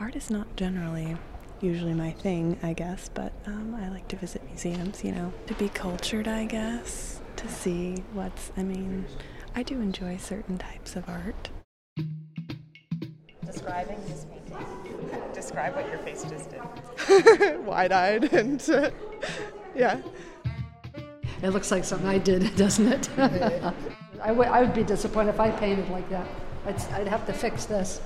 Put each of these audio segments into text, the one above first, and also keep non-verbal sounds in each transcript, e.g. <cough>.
art is not generally usually my thing, I guess, but um, I like to visit museums, you know, to be cultured, I guess, to see what's, I mean, I do enjoy certain types of art. Describing this painting. Describe what your face just did. <laughs> Wide eyed and, uh, <laughs> yeah. It looks like something I did, <laughs> doesn't it? I, w- I would be disappointed if I painted like that. I'd, I'd have to fix this.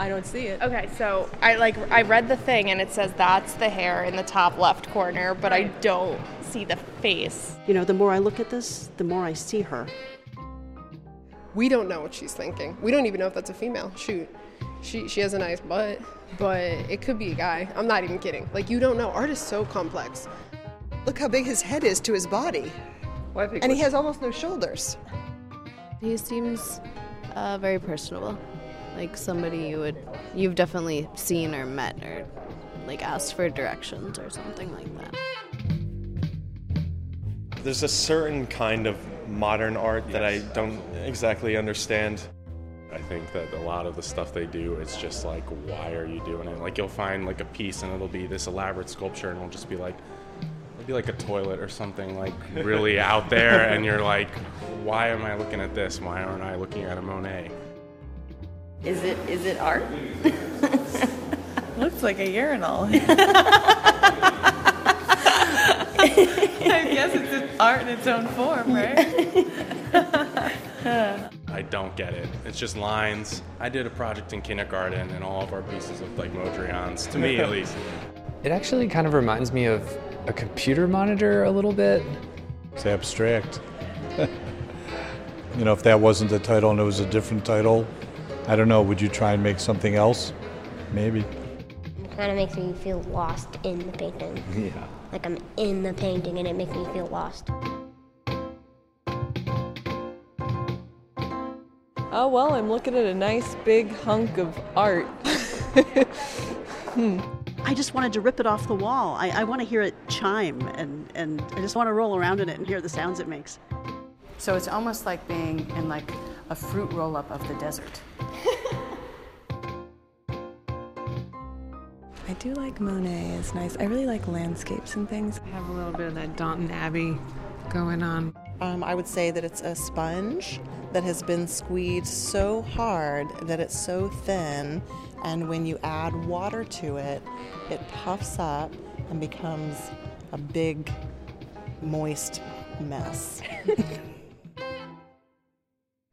I don't see it. Okay, so I like I read the thing and it says that's the hair in the top left corner, but I don't see the face. You know, the more I look at this, the more I see her. We don't know what she's thinking. We don't even know if that's a female. Shoot. She she has a nice butt, but it could be a guy. I'm not even kidding. Like you don't know. Art is so complex. Look how big his head is to his body. and he has almost no shoulders. He seems uh, very personable, like somebody you would you've definitely seen or met or like asked for directions or something like that. There's a certain kind of modern art that I don't exactly understand. I think that a lot of the stuff they do is just like, why are you doing it? Like you'll find like a piece and it'll be this elaborate sculpture and it'll just be like, it'll be like a toilet or something like really <laughs> out there and you're like, why am I looking at this? Why aren't I looking at a Monet? Is it is it art? <laughs> Looks like a urinal. <laughs> I guess it's an art in its own form, right? <laughs> I don't get it. It's just lines. I did a project in kindergarten and all of our pieces of like Mondrian's, to me at least. It actually kind of reminds me of a computer monitor a little bit. It's abstract. you know, if that wasn't the title and it was a different title, I don't know, would you try and make something else? Maybe. It kind of makes me feel lost in the painting. Yeah. Like I'm in the painting and it makes me feel lost. Oh well, I'm looking at a nice big hunk of art. <laughs> hmm. I just wanted to rip it off the wall. I, I want to hear it chime, and, and I just want to roll around in it and hear the sounds it makes. So it's almost like being in like a fruit roll up of the desert. I do like Monet, it's nice. I really like landscapes and things. I have a little bit of that Downton Abbey going on. Um, I would say that it's a sponge that has been squeezed so hard that it's so thin, and when you add water to it, it puffs up and becomes a big, moist mess.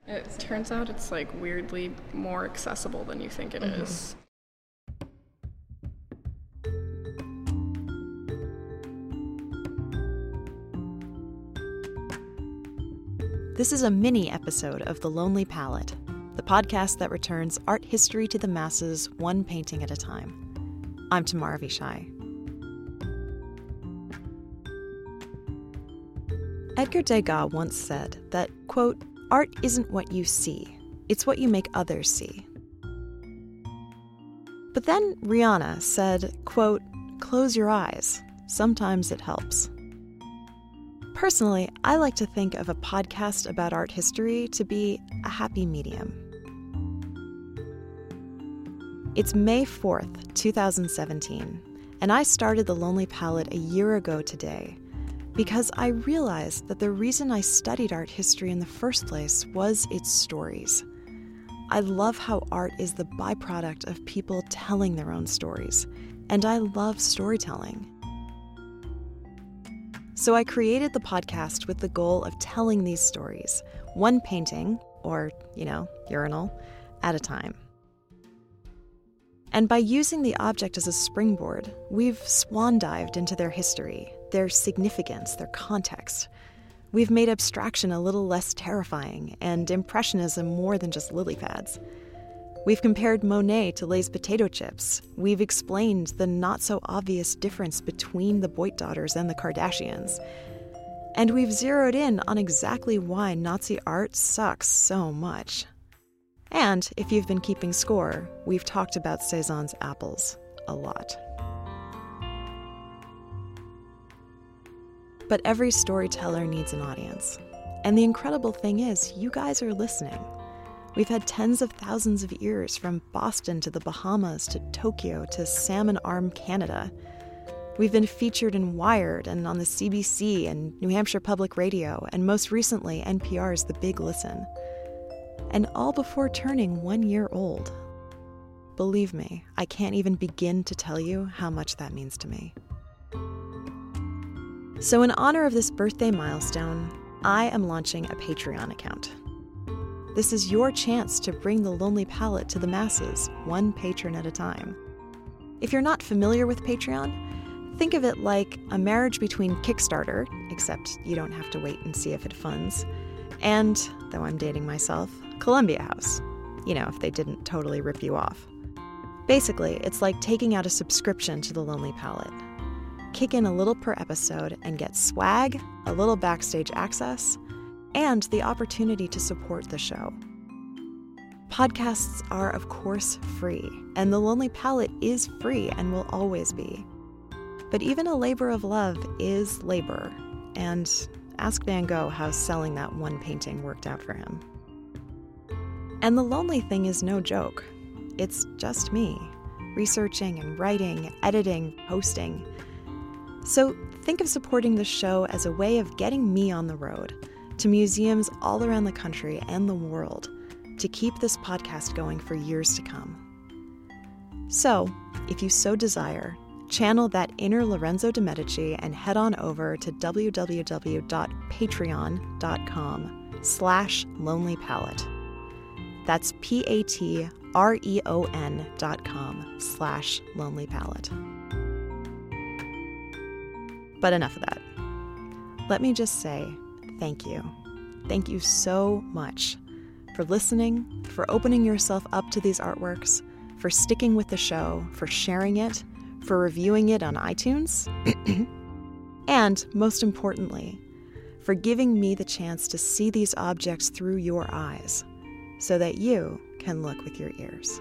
It turns out it's like weirdly more accessible than you think it Mhm. is. This is a mini episode of The Lonely Palette, the podcast that returns art history to the masses one painting at a time. I'm Tamar Avishai. Edgar Degas once said that, quote, art isn't what you see, it's what you make others see. But then Rihanna said, quote, close your eyes. Sometimes it helps. Personally, I like to think of a podcast about art history to be a happy medium. It's May 4th, 2017, and I started The Lonely Palette a year ago today because I realized that the reason I studied art history in the first place was its stories. I love how art is the byproduct of people telling their own stories, and I love storytelling. So I created the podcast with the goal of telling these stories, one painting, or, you know, urinal, at a time. And by using the object as a springboard, we've swan dived into their history, their significance, their context. We've made abstraction a little less terrifying and Impressionism more than just lily pads. We've compared Monet to Lay's potato chips. We've explained the not so obvious difference between the Boit daughters and the Kardashians. And we've zeroed in on exactly why Nazi art sucks so much. And if you've been keeping score, we've talked about Cezanne's apples a lot. But every storyteller needs an audience. And the incredible thing is, you guys are listening. We've had tens of thousands of ears from Boston to the Bahamas to Tokyo to Salmon Arm, Canada. We've been featured in Wired and on the CBC and New Hampshire Public Radio, and most recently, NPR's The Big Listen. And all before turning one year old. Believe me, I can't even begin to tell you how much that means to me. So, in honor of this birthday milestone, I am launching a Patreon account. This is your chance to bring the Lonely Palette to the masses, one patron at a time. If you're not familiar with Patreon, think of it like a marriage between Kickstarter, except you don't have to wait and see if it funds, and, though I'm dating myself, Columbia House. You know, if they didn't totally rip you off. Basically, it's like taking out a subscription to the Lonely Palette. Kick in a little per episode and get swag, a little backstage access, and the opportunity to support the show. Podcasts are, of course, free, and The Lonely Palette is free and will always be. But even a labor of love is labor, and ask Van Gogh how selling that one painting worked out for him. And the lonely thing is no joke. It's just me, researching and writing, editing, hosting. So think of supporting the show as a way of getting me on the road to museums all around the country and the world to keep this podcast going for years to come. So, if you so desire, channel that inner Lorenzo de Medici and head on over to www.patreon.com slash lonelypalette. That's P-A-T-R-E-O-N dot com slash lonelypalette. But enough of that. Let me just say thank you. Thank you so much for listening, for opening yourself up to these artworks, for sticking with the show, for sharing it, for reviewing it on iTunes, <clears throat> and most importantly, for giving me the chance to see these objects through your eyes so that you can look with your ears.